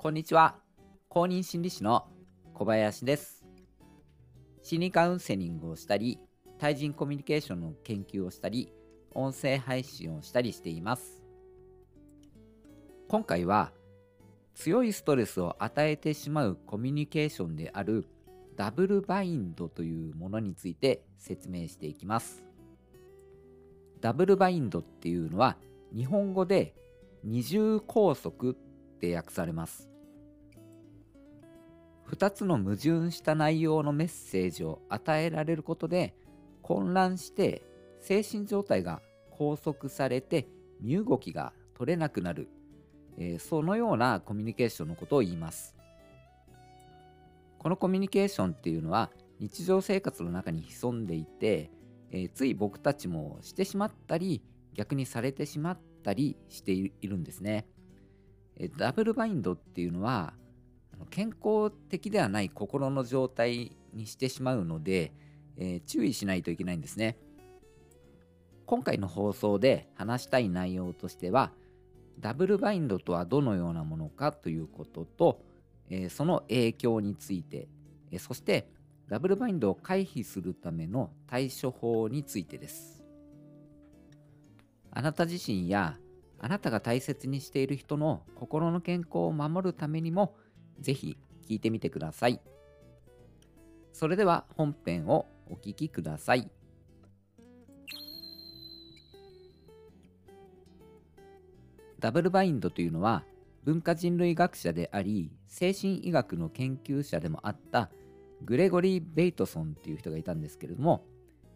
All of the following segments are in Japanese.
こんにちは。公認心理師の小林です。心理カウンセリングをしたり、対人コミュニケーションの研究をしたり、音声配信をしたりしています。今回は、強いストレスを与えてしまうコミュニケーションであるダブルバインドというものについて説明していきます。ダブルバインドっていうのは日本語で二重拘束って訳されます。2つの矛盾した内容のメッセージを与えられることで混乱して精神状態が拘束されて身動きが取れなくなる、えー、そのようなコミュニケーションのことを言います。このコミュニケーションっていうのは日常生活の中に潜んでいて、えー、つい僕たちもしてしまったり逆にされてしまったりしているんですね、ダブルバインドっていうのは健康的ではない心の状態にしてしまうので、えー、注意しないといけないんですね。今回の放送で話したい内容としては、ダブルバインドとはどのようなものかということと、えー、その影響について、えー、そしてダブルバインドを回避するための対処法についてです。あなた自身やあなたが大切にしている人の心の健康を守るためにもぜひ聞いてみてください。それでは本編をお聴きください。ダブルバインドというのは文化人類学者であり精神医学の研究者でもあったグレゴリー・ベイトソンっていう人がいたんですけれども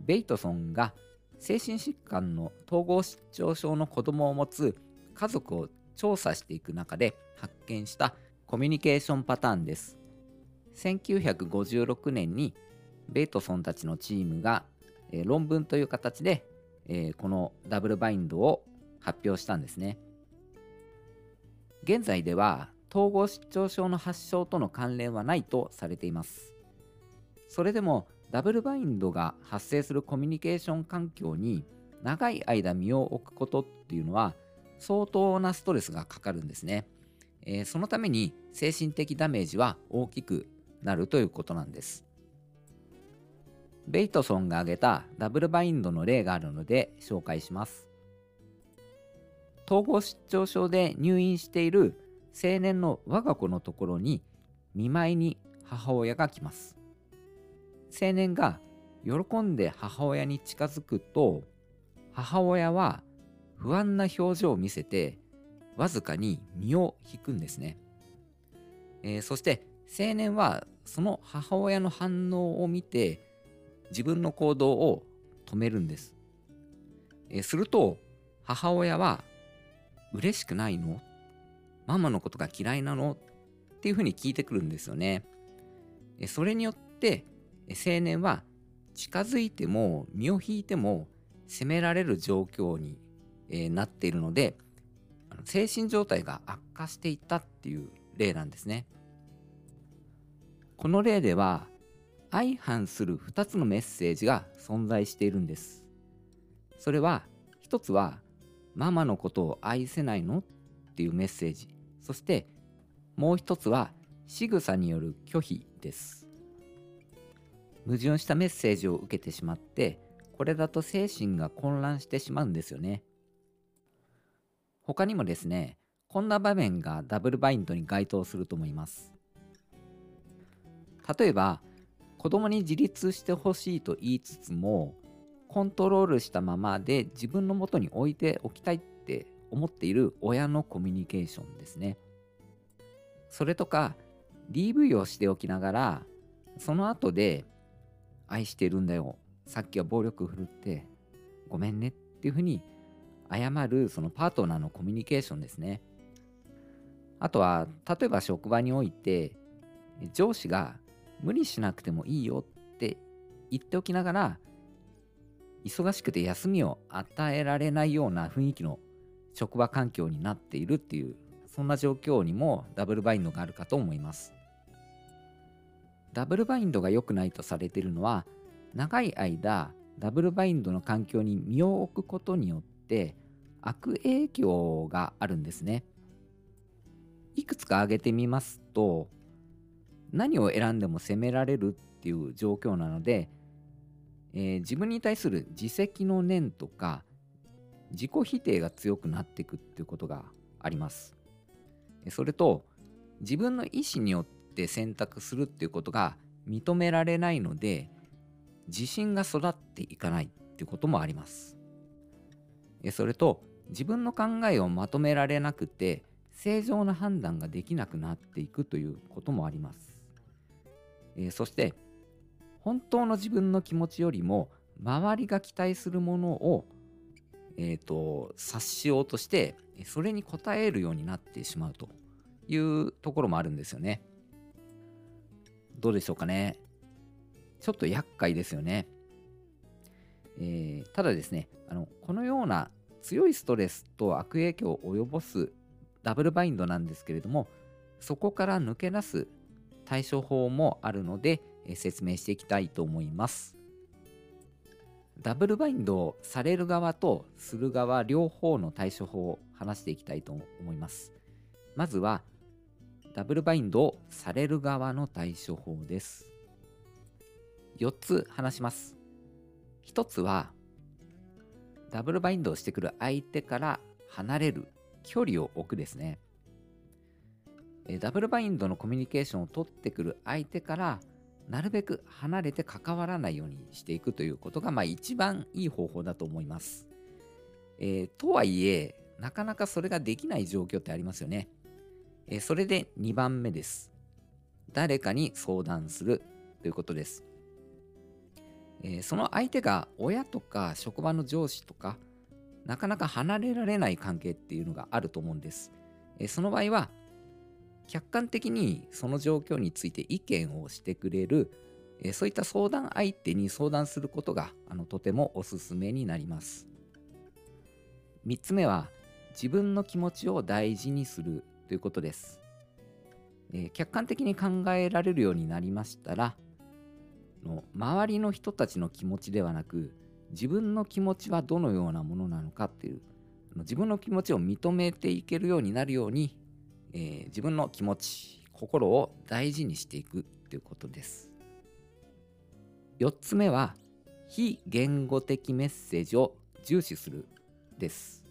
ベイトソンが精神疾患の統合失調症の子供を持つ家族を調査していく中で発見したコミュニケーションパターンです。1956年にベイトソンたちのチームが、えー、論文という形で、えー、このダブルバインドを発表したんですね。現在では統合失調症の発症との関連はないとされています。それでもダブルバインドが発生するコミュニケーション環境に長い間身を置くことっていうのは相当なストレスがかかるんですね。えー、そのために精神的ダメージは大きくなるということなんです。ベイトソンが挙げたダブルバインドの例があるので紹介します。統合失調症で入院している青年の我が子のところに見舞いに母親が来ます。青年が喜んで母親に近づくと母親は不安な表情を見せてわずかに身を引くんですね。えー、そして青年はその母親の反応を見て自分の行動を止めるんです。えー、すると母親は嬉しくないの？ママのことが嫌いなの？っていうふうに聞いてくるんですよね。えー、それによって青年は近づいても身を引いても責められる状況になっているので精神状態が悪化していったっていう例なんですね。この例では相反する2つのメッセージが存在しているんです。それは一つはママのことを愛せないの？っていうメッセージ。そしてもう一つは仕草による拒否です。矛盾したメッセージを受けてしまってこれだと精神が混乱してしまうんですよね。他にもですね、こんな場面がダブルバインドに該当すると思います。例えば、子供に自立してほしいと言いつつも、コントロールしたままで自分の元に置いておきたいって思っている親のコミュニケーションですね。それとか、DV をしておきながら、その後で、愛してるんだよ。さっきは暴力振るって、ごめんねっていうふうに謝るそのパートナーのコミュニケーションですね。あとは、例えば職場において、上司が無理しなくてもいいよって言っておきながら、忙しくて休みを与えられないような雰囲気の職場環境になっているっていう、そんな状況にもダブルバインドがあるかと思います。ダブルバインドが良くないとされているのは、長い間、ダブルバインドの環境に身を置くことによって悪影響があるんですね。いくつか挙げてみますと何を選んでも責められるっていう状況なので、えー、自分に対する自責の念とか自己否定が強くなっていくっていうことがあります。それと自分の意思によって選択するっていうことが認められないので自信が育っていかないっていうこともあります。それと自分の考えをまとめられなくて正常な判断ができなくなっていくということもあります。えそして本当の自分の気持ちよりも周りが期待するものを、えーと、察しようとしてそれに応えるようになってしまうというところもあるんですよね。どうでしょうかね。ちょっと厄介ですよね。えー、ただですねあの、このような強いストレスと悪影響を及ぼすダブルバインドなんですけれども、そこから抜け出す対処法もあるので、え説明していきたいと思います。ダブルバインドをされる側とする側両方の対処法を話していきたいと思います。まずは、ダブルバインドをされる側の対処法です。4つ話します。1つは、ダブルバインドをしてくる相手から離れる距離を置くですね。ダブルバインドのコミュニケーションを取ってくる相手からなるべく離れて関わらないようにしていくということが、まあ、一番いい方法だと思います。えー、とはいえ、なかなかそれができない状況ってありますよね。え、それで2番目です。誰かに相談するということです。え、その相手が親とか職場の上司とか、なかなか離れられない関係っていうのがあると思うんです。えその場合は、客観的にその状況について意見をしてくれる、えそういった相談相手に相談することがあのとてもおすすめになります。3つ目は自分の気持ちを大事にするということです。え客観的に考えられるようになりましたらの周りの人たちの気持ちではなく自分の気持ちはどのようなものなのかっていう自分の気持ちを認めていけるようになるようにえー、自分の気持ち心を大事にしていくということです4つ目は非言語的メッセージを重視するです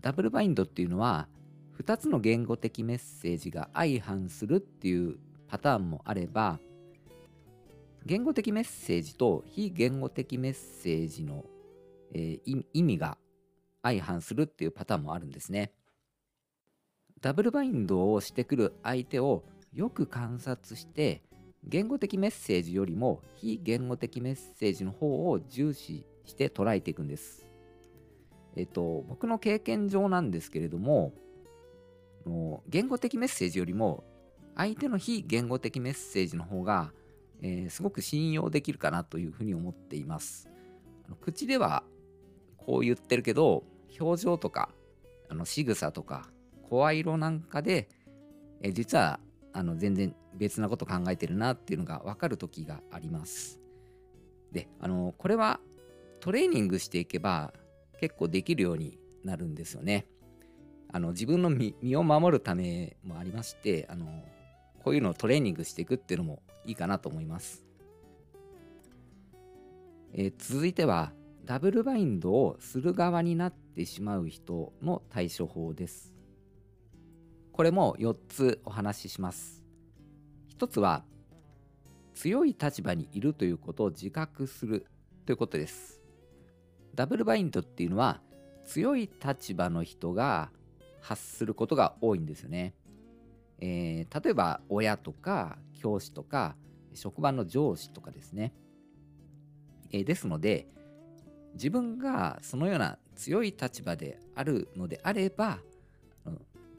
ダブルバインドっていうのは2つの言語的メッセージが相反するっていうパターンもあれば言語的メッセージと非言語的メッセージの、えー、意味が相反するっていうパターンもあるんですね。ダブルバインドをしてくる相手をよく観察して言語的メッセージよりも非言語的メッセージの方を重視して捉えていくんです。えっと、僕の経験上なんですけれども、言語的メッセージよりも相手の非言語的メッセージの方が、えー、すごく信用できるかなというふうに思っています。口ではこう言ってるけど、表情とか、あの仕草とか、声色なんかで、え実はあの全然別なこと考えてるなっていうのが分かる時があります。で、あの、これはトレーニングしていけば結構できるようになるんですよね。あの自分の身を守るためもありまして、あのこういうのをトレーニングしていくっていうのもいいかなと思います。えー、続いては、ダブルバインドをする側になってしまう人の対処法です。これも4つお話しします。1つは強い立場にいるということを自覚するということです。ダブルバインドっていうのは強い立場の人が発することが多いんですよね。えー、例えば親とか教師とか職場の上司とかですね。えー、ですので自分がそのような強い立場であるのであれば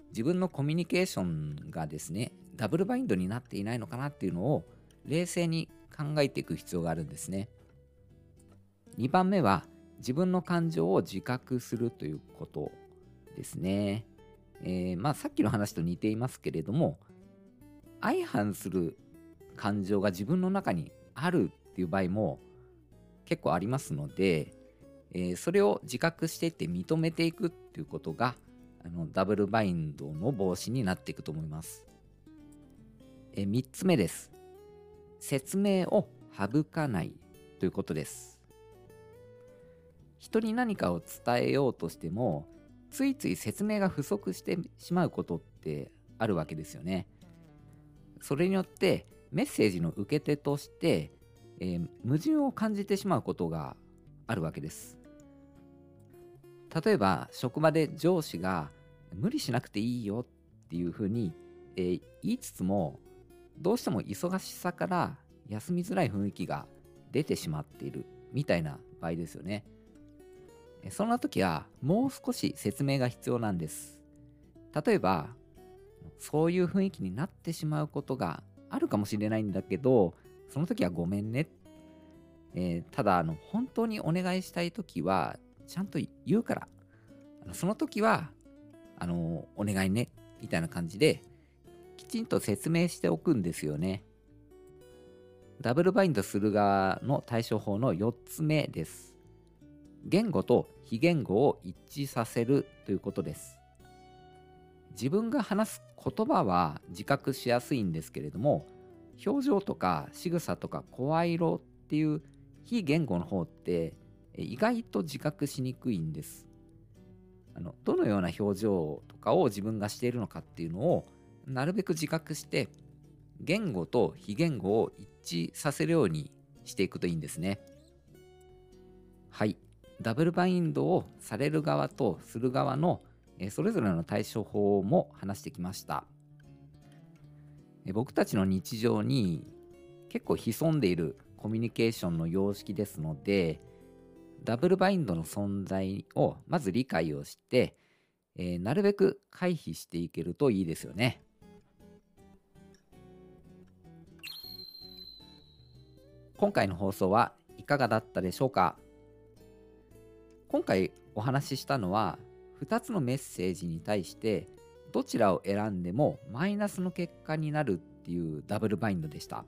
自分のコミュニケーションがですねダブルバインドになっていないのかなっていうのを冷静に考えていく必要があるんですね2番目は自分の感情を自覚するということですね、えー、まあさっきの話と似ていますけれども相反する感情が自分の中にあるっていう場合も結構ありますので、えー、それを自覚していって認めていくっていうことがあのダブルバインドの防止になっていくと思います。え3つ目です。説明を省かないということです。人に何かを伝えようとしてもついつい説明が不足してしまうことってあるわけですよね。それによってメッセージの受け手として、えー、矛盾を感じてしまうことがあるわけです。例えば職場で上司が無理しなくていいよっていうふうに、えー、言いつつもどうしても忙しさから休みづらい雰囲気が出てしまっているみたいな場合ですよね。そんな時はもう少し説明が必要なんです。例えばそういう雰囲気になってしまうことがあるかもしれないんだけどその時はごめんね、えー、ただあの本当にお願いしたい時はちゃんと言うから。その時はあのお願いね。みたいな感じできちんと説明しておくんですよね。ダブルバインドする側の対処法の4つ目です。言語と非言語を一致させるということです。自分が話す言葉は自覚しやすいんですけれども表情とか仕草とか声色っていう非言語の方って意外と自覚しにくいんです。あのどのような表情とかを自分がしているのかっていうのをなるべく自覚して言語と非言語を一致させるようにしていくといいんですね。はい。ダブルバインドをされる側とする側のそれぞれの対処法も話してきました僕たちの日常に結構潜んでいるコミュニケーションの様式ですのでダブルバインドの存在をまず理解をして、え、なるべく回避していけるといいですよね。今回の放送はいかがだったでしょうか？今回お話ししたのは2つのメッセージに対してどちらを選んでもマイナスの結果になるっていうダブルバインドでした、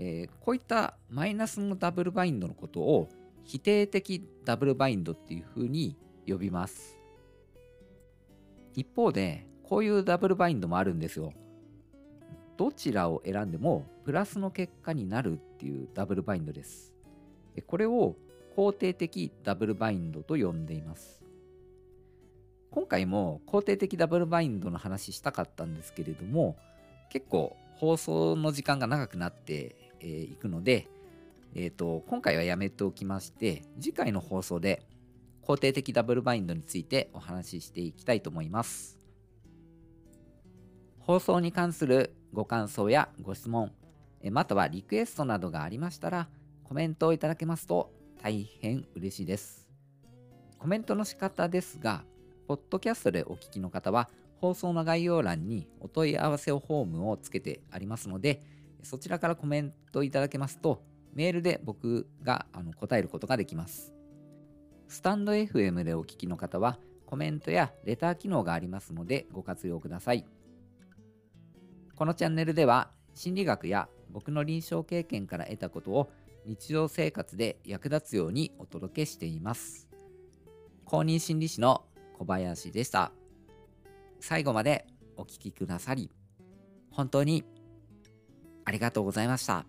えー、こういったマイナスのダブルバインドのことを否定的ダブルバインドっていうふうに呼びます。一方でこういうダブルバインドもあるんですよ。どちらを選んでもプラスの結果になるっていうダブルバインドです。これを肯定的ダブルバインドと呼んでいます。今回も肯定的ダブルバインドの話したかったんですけれども結構放送の時間が長くなってい、えー、くのでえーと、今回はやめておきまして次回の放送で肯定的ダブルバインドについてお話ししていきたいと思います。放送に関するご感想やご質問またはリクエストなどがありましたらコメントをいただけますと大変嬉しいですコメントの仕方ですがポッドキャストでお聞きの方は放送の概要欄にお問い合わせフォームをつけてありますのでそちらからコメントいただけますとメールで僕があの答えることができます。スタンド FM でお聞きの方はコメントやレター機能がありますのでご活用ください。このチャンネルでは心理学や僕の臨床経験から得たことを日常生活で役立つようにお届けしています。公認心理師の小林でした。最後までお聴きくださり、本当にありがとうございました。